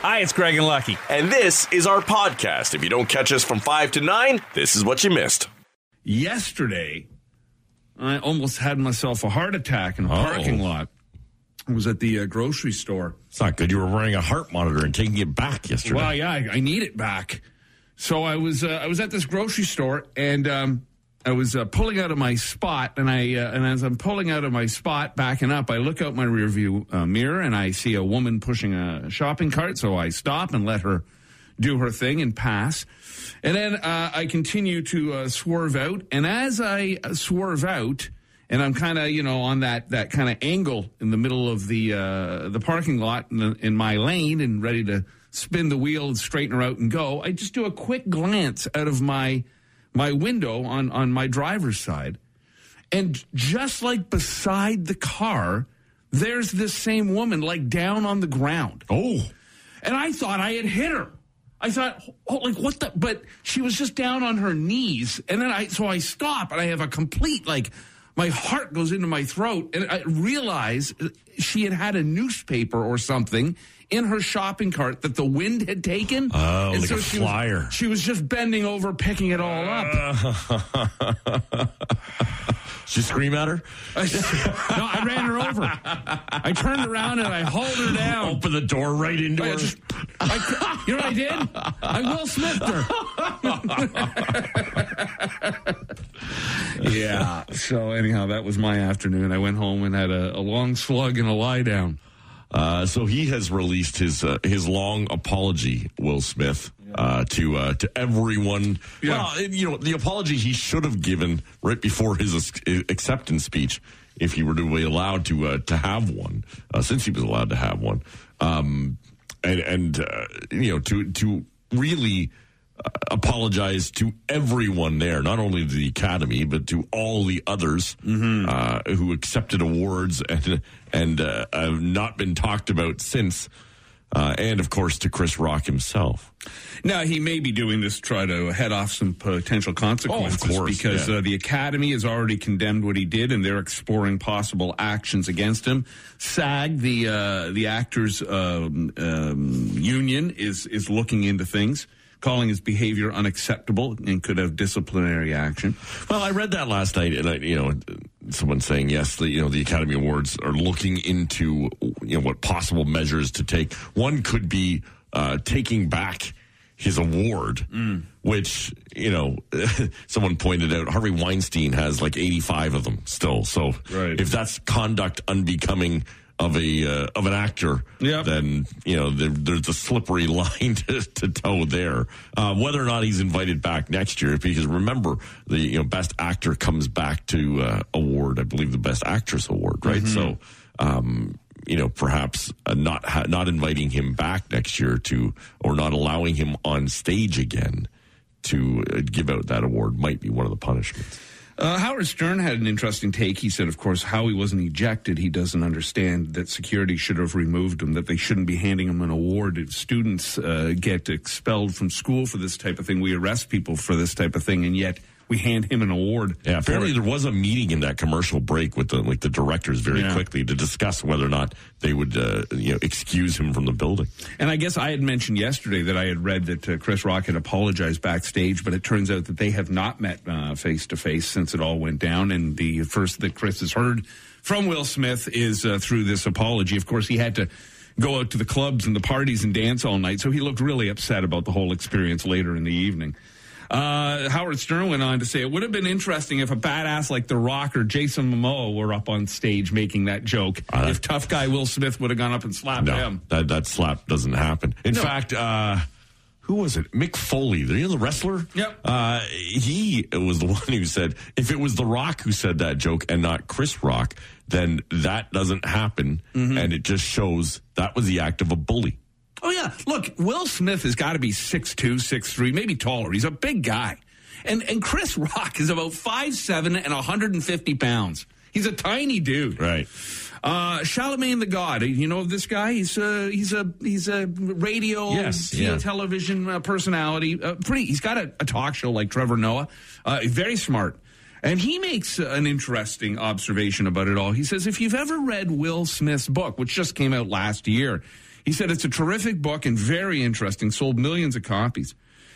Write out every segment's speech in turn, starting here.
Hi, it's Greg and Lucky. And this is our podcast. If you don't catch us from 5 to 9, this is what you missed. Yesterday, I almost had myself a heart attack in a Oh. parking lot. I was at the uh, grocery store. It's not good. You were wearing a heart monitor and taking it back yesterday. Well, yeah, I, I need it back. So I was uh, I was at this grocery store and um, I was uh, pulling out of my spot, and I uh, and as I'm pulling out of my spot, backing up, I look out my rearview uh, mirror and I see a woman pushing a shopping cart. So I stop and let her do her thing and pass, and then uh, I continue to uh, swerve out. And as I uh, swerve out, and I'm kind of you know on that that kind of angle in the middle of the uh, the parking lot in, the, in my lane and ready to spin the wheel and straighten her out and go. I just do a quick glance out of my my window on on my driver's side, and just like beside the car, there's this same woman like down on the ground. oh, And I thought I had hit her. I thought, oh, like what the? But she was just down on her knees, and then I so I stop, and I have a complete like my heart goes into my throat, and I realize she had had a newspaper or something in her shopping cart that the wind had taken. Oh, And like a she flyer. Was, she was just bending over, picking it all up. did you scream at her? No, I ran her over. I turned around and I hauled her down. Open the door right into I her. just, I, you know what I did? I Will Smith her. yeah. So anyhow, that was my afternoon. I went home and had a, a long slug and a lie down. Uh, so he has released his uh, his long apology, Will Smith, uh, to uh, to everyone. Yeah. Well, you know, the apology he should have given right before his acceptance speech, if he were to be allowed to uh, to have one, uh, since he was allowed to have one, um, and and uh, you know to to really. Apologize to everyone there, not only to the Academy, but to all the others uh, who accepted awards and and uh, have not been talked about since, uh, and of course to Chris Rock himself. Now he may be doing this to try to head off some potential consequences course, because yeah. uh, the academy has already condemned what he did and they're exploring possible actions against him. SAG, the uh, the actors um, um, union, is is looking into things, calling his behavior unacceptable and could have disciplinary action. Well, I read that last night, and I, you know, someone saying yes, the you know the Academy Awards are looking into you know what possible measures to take. One could be uh, taking back his award, which you know someone pointed out. Harvey Weinstein has like eighty five of them still. So Right. if that's conduct unbecoming. Of a uh, of an actor, Yep. then you know there, there's a slippery line to, to toe there. Uh, whether or not he's invited back next year, because remember the you know best actor comes back to uh, award, I believe the best actress award, right? So, um, you know, perhaps uh, not ha- not inviting him back next year to or not allowing him on stage again to uh, give out that award might be one of the punishments. Uh, Howard Stern had an interesting take. He said, of course, how he wasn't ejected, he doesn't understand that security should have removed him, that they shouldn't be handing him an award. If students uh, get expelled from school for this type of thing, we arrest people for this type of thing, and yet we hand him an award. Yeah, apparently there was a meeting in that commercial break with the like the directors very Yeah. quickly to discuss whether or not they would uh, you know excuse him from the building. And I guess I had mentioned yesterday that I had read that uh, Chris Rock had apologized backstage, but it turns out that they have not met face to face since it all went down. And the first that Chris has heard from Will Smith is uh, through this apology. Of course, he had to go out to the clubs and the parties and dance all night, so he looked really upset about the whole experience later in the evening. Uh, Howard Stern went on to say it would have been interesting if a badass like The Rock or Jason Momoa were up on stage making that joke. Uh, if tough guy Will Smith would have gone up and slapped No, him. that that slap doesn't happen. In No. fact, uh, who was it? Mick Foley, the, you know, the wrestler. Yep. Uh, he was the one who said if it was The Rock who said that joke and not Chris Rock, then that doesn't happen, Mm-hmm. and it just shows that was the act of a bully. Oh yeah, look, Will Smith has got to be 6'2", 6'3", maybe taller. He's a big guy, and and Chris Rock is about 5'7", and hundred and fifty pounds. He's a tiny dude. Right. Uh, Charlemagne the God, you know this guy? He's a he's a he's a radio, Yes, yeah. television uh, personality. Uh, pretty. He's got a, a talk show like Trevor Noah. Uh, very smart. And he makes uh, an interesting observation about it all. He says, if you've ever read Will Smith's book, which just came out last year, He said it's a terrific book and very interesting, sold millions of copies.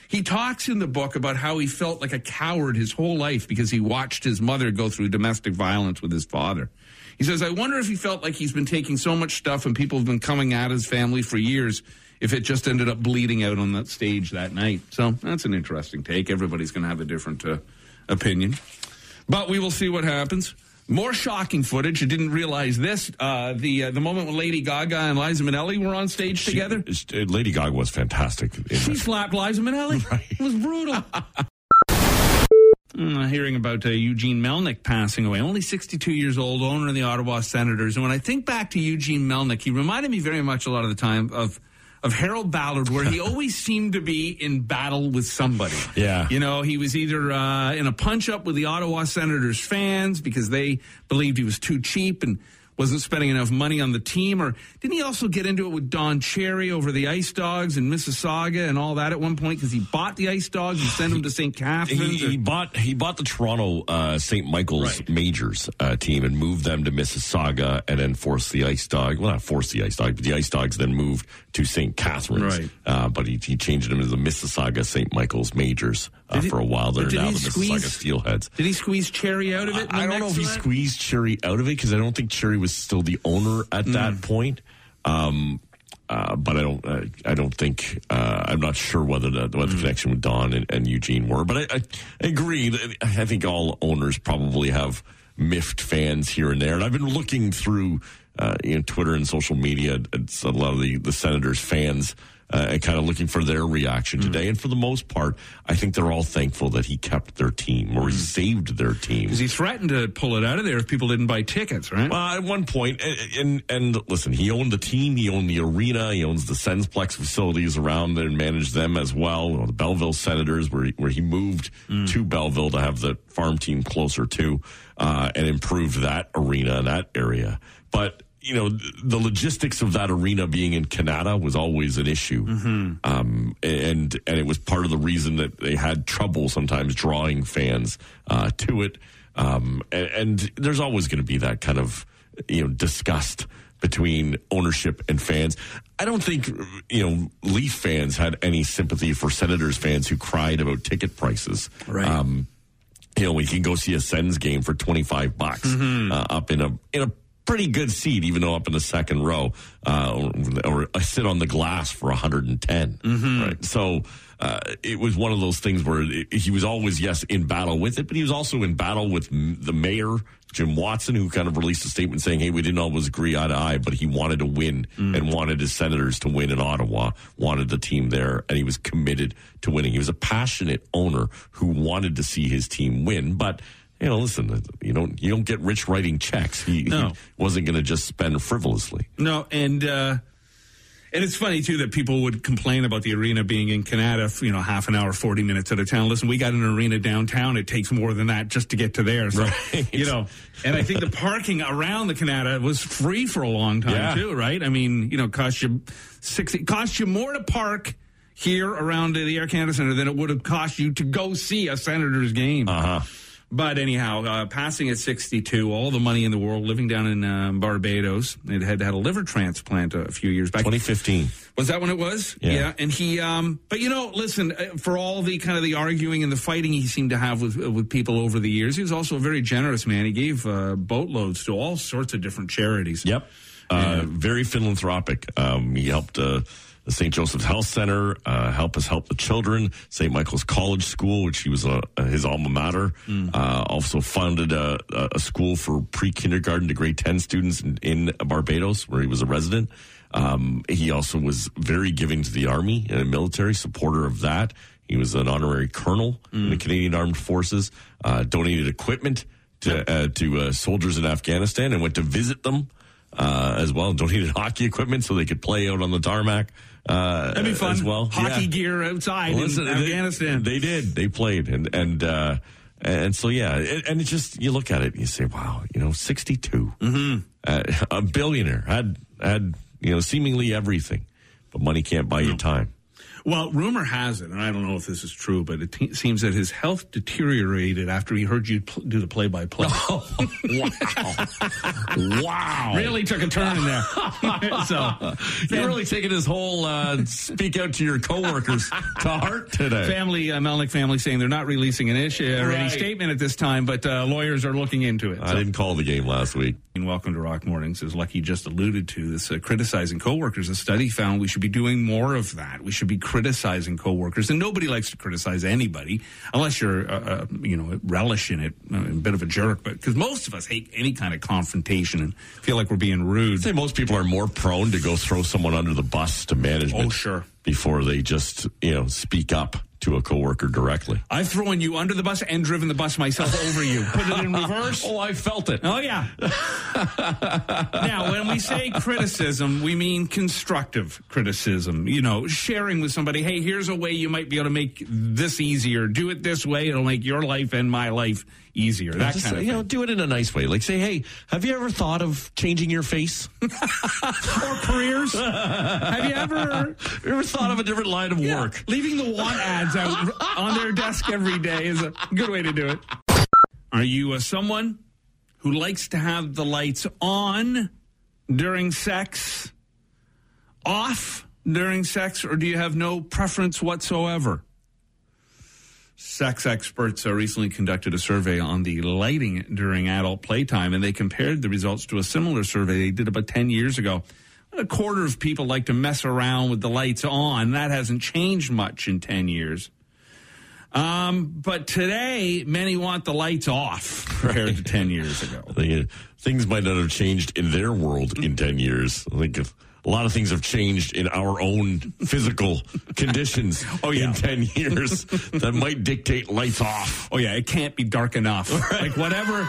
He talks in the book about how he felt like a coward his whole life because he watched his mother go through domestic violence with his father. He says, I wonder if he felt like he's been taking so much stuff and people have been coming at his family for years if it just ended up bleeding out on that stage that night. So that's an interesting take. Everybody's going to have a different uh, opinion. But we will see what happens. More shocking footage. I didn't realize this. Uh, the uh, the moment when Lady Gaga and Liza Minnelli were on stage together. She, uh, Lady Gaga was fantastic. She that. slapped Liza Minnelli. Right. It was brutal. Mm, hearing about uh, Eugene Melnyk passing away, only 62 years old, owner of the Ottawa Senators. And when I think back to Eugene Melnyk, he reminded me very much a lot of the time of of Harold Ballard, where he always seemed to be in battle with somebody. Yeah. You know, he was either uh, in a punch up with the Ottawa Senators fans because they believed he was too cheap and wasn't spending enough money on the team, or didn't he also get into it with Don Cherry over the Ice Dogs in Mississauga and all that at one point because he bought the Ice Dogs and sent them to St. Catharines? He, or- he bought he bought the Toronto uh, St. Michael's Right. Majors uh, team and moved them to Mississauga and then forced the Ice Dog well not forced the Ice Dog but the Ice Dogs then moved to St. Catharines Right. uh, but he, he changed them to the Mississauga St. Michael's Majors uh, he- for a while they're now he the squeeze- Mississauga Steelheads Did he squeeze Cherry out of it? I don't know if he squeezed Cherry out of it because I don't think Cherry was still the owner at that Mm. point. Um, uh, but I don't. Uh, I don't think. Uh, I'm not sure whether the, what Mm. the connection with Don and, and Eugene were. But I, I, I agree. That I think all owners probably have miffed fans here and there. And I've been looking through uh, you know, Twitter and social media. It's a lot of the the Senators fans. Uh, and kind of looking for their reaction Mm. today. And for the most part, I think they're all thankful that he kept their team or he saved their team. Because he threatened to pull it out of there if people didn't buy tickets, right? Well, at one point, and, and and listen, he owned the team, he owned the arena, he owns the Sensplex facilities around there and managed them as well. You know, the Belleville Senators, where he, where he moved to Belleville to have the farm team closer to, uh, and improved that arena and that area. But you know, the logistics of that arena being in Kanata was always an issue, um, and and it was part of the reason that they had trouble sometimes drawing fans uh, to it. Um, and, and there's always going to be that kind of you know disgust between ownership and fans. I don't think you know Leaf fans had any sympathy for Senators fans who cried about ticket prices. Right. Um, you know, we can go see a Sens game for 25 bucks uh, up in a in a pretty good seat, even though up in the second row, uh, or, or sit on the glass for 110. Right. So uh, it was one of those things where it, he was always yes in battle with it, but he was also in battle with m- the mayor. Jim Watson, who kind of released a statement saying, "Hey, we didn't always agree eye to eye, but he wanted to win and wanted his Senators to win in Ottawa, wanted the team there, and he was committed to winning. He was a passionate owner who wanted to see his team win, but." You know, listen. You don't you don't get rich writing checks. He, No. he wasn't going to just spend frivolously. No, and uh, and it's funny too that people would complain about the arena being in Kanata, for, you know, half an hour, forty minutes at a town. Listen, we got an arena downtown. It takes more than that just to get to there. So Right. you know, and I think the parking around the Kanata was free for a long time Yeah. too, right? I mean, you know, cost you six. It cost you more to park here around the Air Canada Center than it would have cost you to go see a Senators game. Uh huh. But anyhow, uh, passing at 62, all the money in the world, living down in um, Barbados. It had had a liver transplant a few years back. 2015. Was that when it was? Yeah. And he, um, but you know, listen, uh, for all the kind of the arguing and the fighting he seemed to have with with people over the years, he was also a very generous man. He gave uh, boatloads to all sorts of different charities. Yep. Uh, Very philanthropic. Um, he helped uh, the St. Joseph's Health Center, uh, help us help the children, St. Michael's College School, which he was uh, his alma mater. Uh, also founded a, a school for pre kindergarten to grade 10 students in, in Barbados, where he was a resident. Um, he also was very giving to the Army and military, supporter of that. He was an honorary colonel in the Canadian Armed Forces, uh, donated equipment to, uh, to uh, soldiers in Afghanistan and went to visit them uh, as well. Donated hockey equipment so they could play out on the tarmac. Uh, That'd be fun. as well. Hockey Yeah. gear outside Listen, in they- Afghanistan. They, did. They played, and and uh, and so yeah, it, and it just you look at it and you say, wow, you know, sixty mm-hmm. uh, a billionaire had had you know seemingly everything, but money can't buy you time. Well, rumor has it, and I don't know if this is true, but it te- seems that his health deteriorated after he heard you pl- do the play-by-play. wow. wow. really took a turn in there. so, You're really taking his whole uh, speak out to your coworkers to heart today. family, uh, Melnyk family, saying they're not releasing an issue or any statement at this time, but uh, lawyers are looking into it. I So- didn't call the game last week. And welcome to Rock Mornings. As Lucky just alluded to, this uh, criticizing coworkers. A study found we should be doing more of that. We should be criticizing coworkers, and nobody likes to criticize anybody unless you're, uh, uh, you know, relish in it, uh, a bit of a jerk. But because most of us hate any kind of confrontation and feel like we're being rude. I'd say most people are more prone to go throw someone under the bus to management. Oh, sure. Before they just, you know, speak up to a coworker directly. I've thrown you under the bus and driven the bus myself over you. Put it in reverse. Oh, I felt it. Oh, yeah. now, when we say criticism, we mean constructive criticism. You know, sharing with somebody, hey, here's a way you might be able to make this easier. Do it this way. It'll make your life and my life easier. That Just, kind of you thing. know, do it in a nice way. Like say, hey, have you ever thought of changing your face? or careers. Have you ever ever thought of a different line of work? leaving the want ads out on their desk every day is a good way to do it. Are you uh, someone who likes to have the lights on during sex, off during sex, or do you have no preference whatsoever? Sex experts uh, recently conducted a survey on the lighting during adult playtime, and they compared the results to a similar survey they did about 10 years ago. A quarter of people like to mess around with the lights on. That hasn't changed much in 10 years. Um, but today, many want the lights off compared to 10 years ago. I think, uh, things might not have changed in their world in 10 years. I think if a lot of things have changed in our own physical conditions Oh, yeah. in 10 years that might dictate lights off. Oh yeah, it can't be dark enough. Like whatever,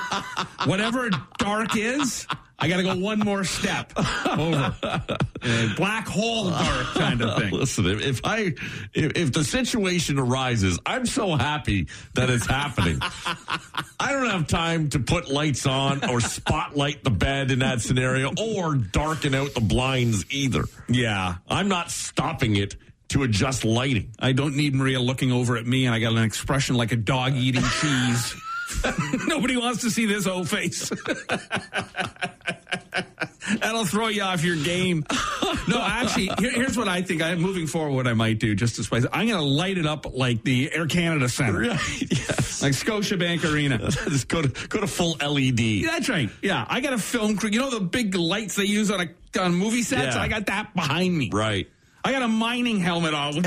whatever dark is, I got to go one more step over. Uh, black hole dark kind of thing. Listen, if, if I if, if the situation arises, I'm so happy that it's happening. I don't have time to put lights on or spotlight the bed in that scenario or darken out the blinds either. Yeah, I'm not stopping it to adjust lighting. I don't need Maria looking over at me, and I got an expression like a dog eating cheese. Nobody wants to see this old face. That'll throw you off your game. No, actually, here, here's what I think. I'm moving forward, what I might do just to spice. it, I'm going to light it up like the Air Canada Center, yes. like Scotiabank Arena. Just go to go to full LED. Yeah, That's right. Yeah, I got a film crew. You know the big lights they use on a on movie sets. Yeah. I got that behind me. Right. I got a mining helmet on.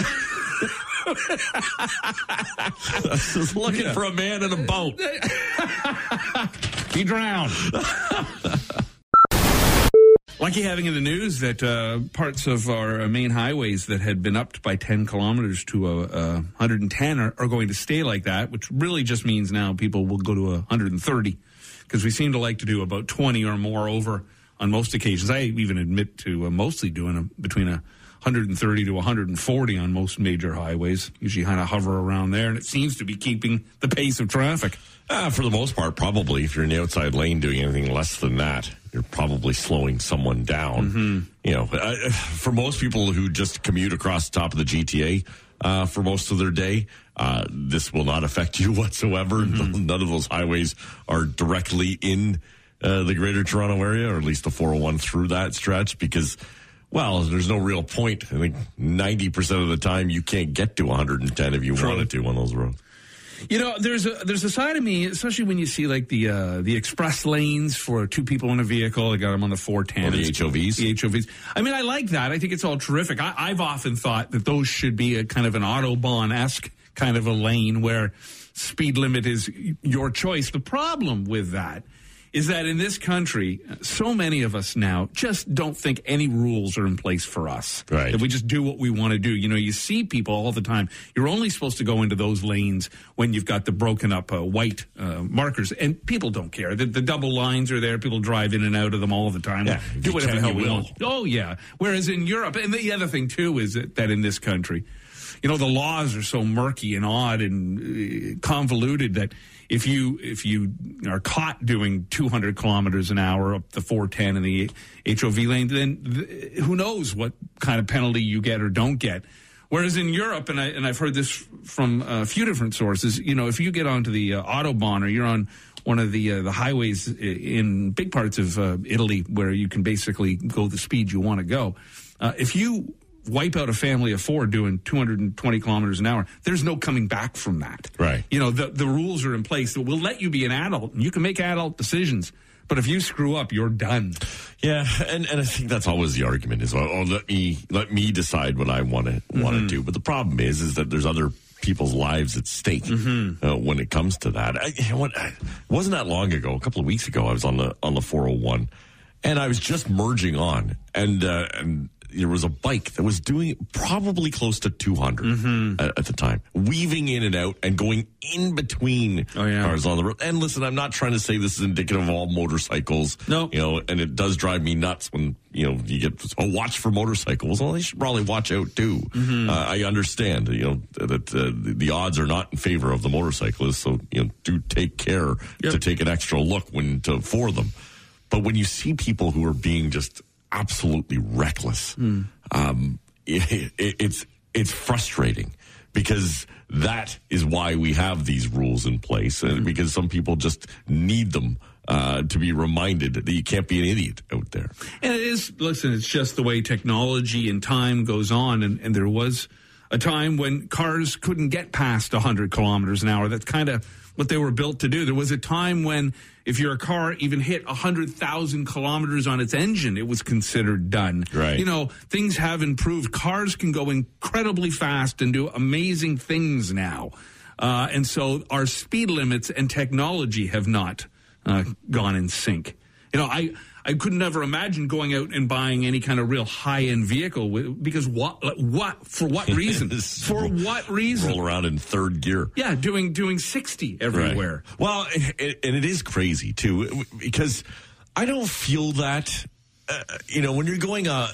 Just looking Yeah. for a man in a boat. he drowned. Lucky having in the news that uh, parts of our main highways that had been upped by 10 kilometers to a, uh 110 are, are going to stay like that, which really just means now people will go to a 130 because we seem to like to do about 20 or more over on most occasions. I even admit to uh, mostly doing a, between a 130 to 140 on most major highways. Usually kind of hover around there, and it seems to be keeping the pace of traffic. Uh, for the most part, probably. If you're in the outside lane doing anything less than that, you're probably slowing someone down. You know, uh, for most people who just commute across the top of the GTA uh, for most of their day, uh, this will not affect you whatsoever. None of those highways are directly in uh, the greater Toronto area, or at least the 401 through that stretch, because. Well, there's no real point. I think 90% of the time you can't get to 110 if you wanted to on those roads. You know, there's a there's a side of me, especially when you see like the uh, the express lanes for two people in a vehicle. I got them on the 410. Or the HOVs. The HOVs. I mean, I like that. I think it's all terrific. I, I've often thought that those should be a kind of an autobahn esque kind of a lane where speed limit is your choice. The problem with that is that in this country, so many of us now just don't think any rules are in place for us. Right. That we just do what we want to do. You know, you see people all the time. You're only supposed to go into those lanes when you've got the broken up uh, white uh, markers, and people don't care. The, the double lines are there. People drive in and out of them all the time. Yeah, do whatever the can, hell we will. want. Oh yeah. Whereas in Europe, and the other thing too is that, that in this country, you know, the laws are so murky and odd and uh, convoluted that if you if you are caught doing 200 kilometers an hour up the 410 in the HOV lane, then th- who knows what kind of penalty you get or don't get. Whereas in Europe, and I and I've heard this from a few different sources, you know, if you get onto the uh, autobahn or you're on one of the uh, the highways in big parts of uh, Italy where you can basically go the speed you want to go, uh, if you wipe out a family of four doing 220 kilometers an hour, there's no coming back from that. Right. You know, the the rules are in place that will let you be an adult and you can make adult decisions. But if you screw up, you're done. Yeah, and, and I think that's always the argument is, oh, oh let me let me decide what I want to Mm-hmm. want to do. But the problem is, is that there's other people's lives at stake Mm-hmm. uh, when it comes to that. I, you know what, it wasn't that long ago, a couple of weeks ago, I was on the on the 401, and I was just merging on, and uh, and there was a bike that was doing probably close to 200 Mm-hmm. at, at the time, weaving in and out and going in between Oh, yeah. cars on the road. And listen, I'm not trying to say this is indicative of all motorcycles. No. You know, and it does drive me nuts when, you know, you get, oh, watch for motorcycles. Well, they should probably watch out too. Mm-hmm. Uh, I understand, you know, that uh, the, odds are not in favor of the motorcyclists. So, you know, do take care Yep. to take an extra look when to, for them. But when you see people who are being just absolutely reckless, Hmm. um, it, it, it's, it's frustrating because that is why we have these rules in place and because some people just need them uh, to be reminded that you can't be an idiot out there. And it is, listen, it's just the way technology and time goes on. And, and there was a time when cars couldn't get past 100 kilometers an hour. That's kind of what they were built to do. There was a time when if your car even hit 100,000 kilometers on its engine, it was considered done. Right. You know, things have improved. Cars can go incredibly fast and do amazing things now. Uh, and so our speed limits and technology have not uh, gone in sync. You know, I I could never imagine going out and buying any kind of real high end vehicle with, because what what for what reason for what reason Roll around in third gear. yeah doing doing sixty everywhere Right. Well, it, and it is crazy too because I don't feel that. Uh, you know, when you're going, uh,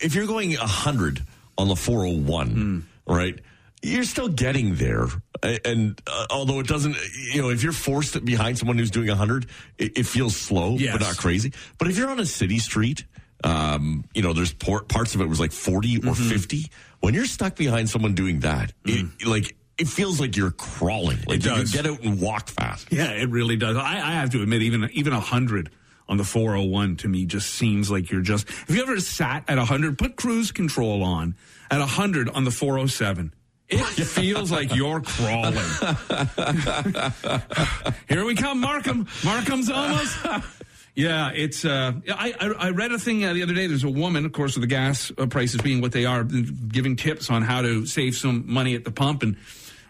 if you're going hundred on the 401, right? You're still getting there, and uh, although it doesn't, you know, if you're forced behind someone who's doing 100, it, it feels slow, Yes. but not crazy. But if you're on a city street, um, you know, there's por- parts of it was like 40 or 50. When you're stuck behind someone doing that, it, like it feels like you're crawling. Like It you does. get out and walk fast. Yeah, it really does. I, I have to admit, even even a hundred on the 401 to me just seems like you're just. Have you ever sat at a hundred? Put cruise control on at a hundred on the 407. It feels like you're crawling. Here we come, Markham. Markham's almost. Yeah, it's. Uh, I, I I read a thing uh, the other day. There's a woman, of course, with the gas uh, prices being what they are, giving tips on how to save some money at the pump, and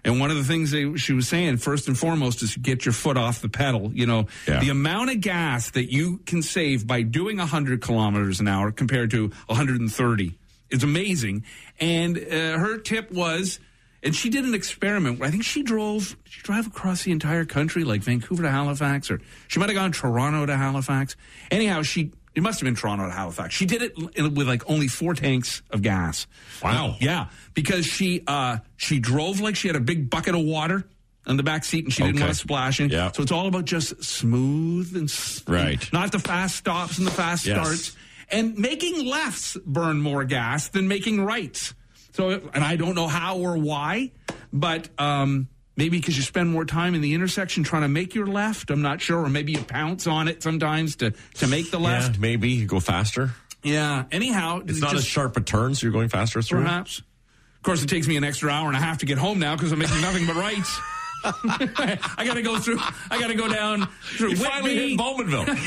and one of the things they, she was saying, first and foremost, is get your foot off the pedal. You know, Yeah. the amount of gas that you can save by doing 100 kilometers an hour compared to 130 is amazing. And uh, her tip was. And she did an experiment. where I think she drove. She drive across the entire country, like Vancouver to Halifax, or she might have gone Toronto to Halifax. Anyhow, she it must have been Toronto to Halifax. She did it with like only four tanks of gas. Wow. Yeah, because she uh, she drove like she had a big bucket of water on the back seat, and she didn't Okay. want to splash in. Yeah. So it's all about just smooth and Right. not the fast stops and the fast Yes. starts, and making lefts burn more gas than making rights. So, and I don't know how or why, but um, maybe because you spend more time in the intersection trying to make your left. I'm not sure, or maybe you pounce on it sometimes to to make the Yeah, left. maybe you go faster. Yeah. Anyhow, It's not as sharp a turn, so you're going faster through. perhaps. Of course, it takes me an extra hour and a half to get home now because I'm making nothing but rights. I got to go through. I got to go down through You finally hit Bowmanville.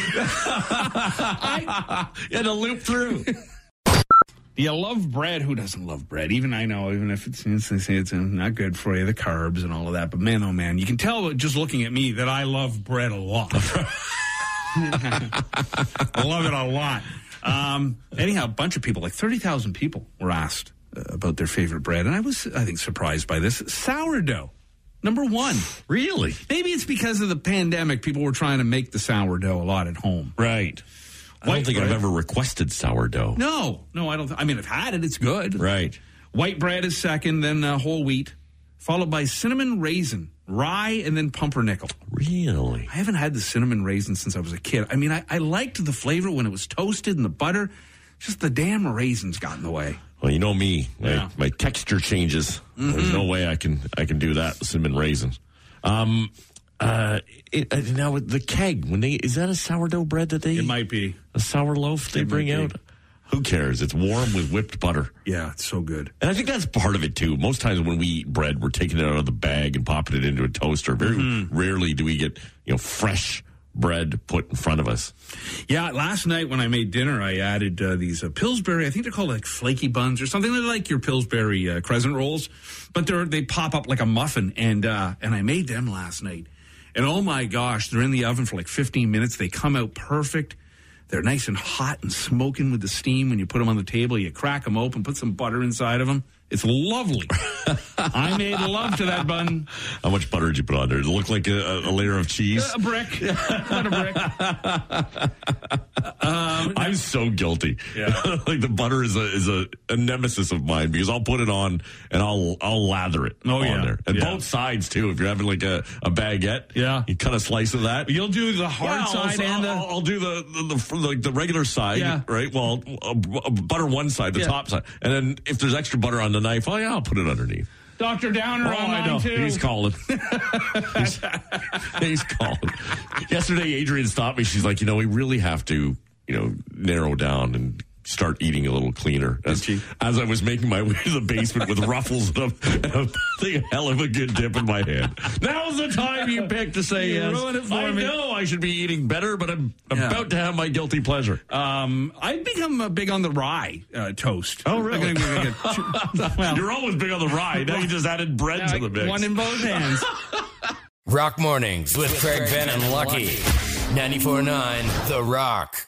you had to loop through. Do you love bread? Who doesn't love bread? Even I know, even if it's, they say it's not good for you, the carbs and all of that. But man, oh man, you can tell just looking at me that I love bread a lot. I love it a lot. Um, anyhow, a bunch of people, like 30,000 people, were asked uh, about their favorite bread. And I was, I think, surprised by this. Sourdough, number one. Really? Maybe it's because of the pandemic. People were trying to make the sourdough a lot at home. Right. I don't White think I've ever requested sourdough. No, no, I don't. Th- I mean, I've had it. It's good. Right. White bread is second, then uh, whole wheat, followed by cinnamon raisin, rye, and then pumpernickel. Really? I haven't had the cinnamon raisin since I was a kid. I mean, I, I liked the flavor when it was toasted and the butter. just the damn raisins got in the way. Well, you know me, my, Yeah. my texture changes. There's no way I can I can do that cinnamon raisins. Um, uh, it, uh, now the keg, when they is that a sourdough bread that they It might be. a sour loaf they It bring out? Who cares? It's warm with whipped butter. Yeah, it's so good. And I think that's part of it too. Most times when we eat bread, we're taking it out of the bag and popping it into a toaster. Very Mm-hmm. rarely do we get, you know, fresh bread put in front of us. Yeah, last night when I made dinner, I added uh, these uh, Pillsbury. I think they're called like flaky buns or something. They're like your Pillsbury uh, crescent rolls, but they're they pop up like a muffin. And uh, and I made them last night. And oh my gosh, they're in the oven for like 15 minutes. They come out perfect. They're nice and hot and smoking with the steam. When you put them on the table, you crack them open, put some butter inside of them. It's lovely. I made love to that bun. How much butter did you put on there? It looked like a, a layer of cheese? A brick, not a brick. I'm so guilty. Yeah. like the butter is a is a, a nemesis of mine because I'll put it on and I'll I'll lather it Oh, on yeah. there. And Yeah. both sides too. If you're having like a, a baguette, Yeah. you cut a slice of that. You'll do the hard side also, and the. I'll, I'll do the the, the like the regular side, Yeah. right? Well, uh, butter one side, the top side, and then if there's extra butter on the knife, oh yeah, I'll put it underneath. Dr. Downer Oh, I know. too. He's calling. he's, he's calling. Yesterday, Adrian stopped me. She's like, you know, we really have to, you know, narrow down and start eating a little cleaner. As, she? as I was making my way to the basement with ruffles and a, and a hell of a good dip in my hand. Now's the time you pick to say You yes. ruined it for I me. know I should be eating better, but I'm Yeah. about to have my guilty pleasure. Um, I've become uh, big on the rye uh, toast. Oh, really? I'm gonna- well, You're always big on the rye. Now you just added bread to the mix. one in both hands. Rock Mornings with Craig Ben and Lucky. 94.9 The Rock.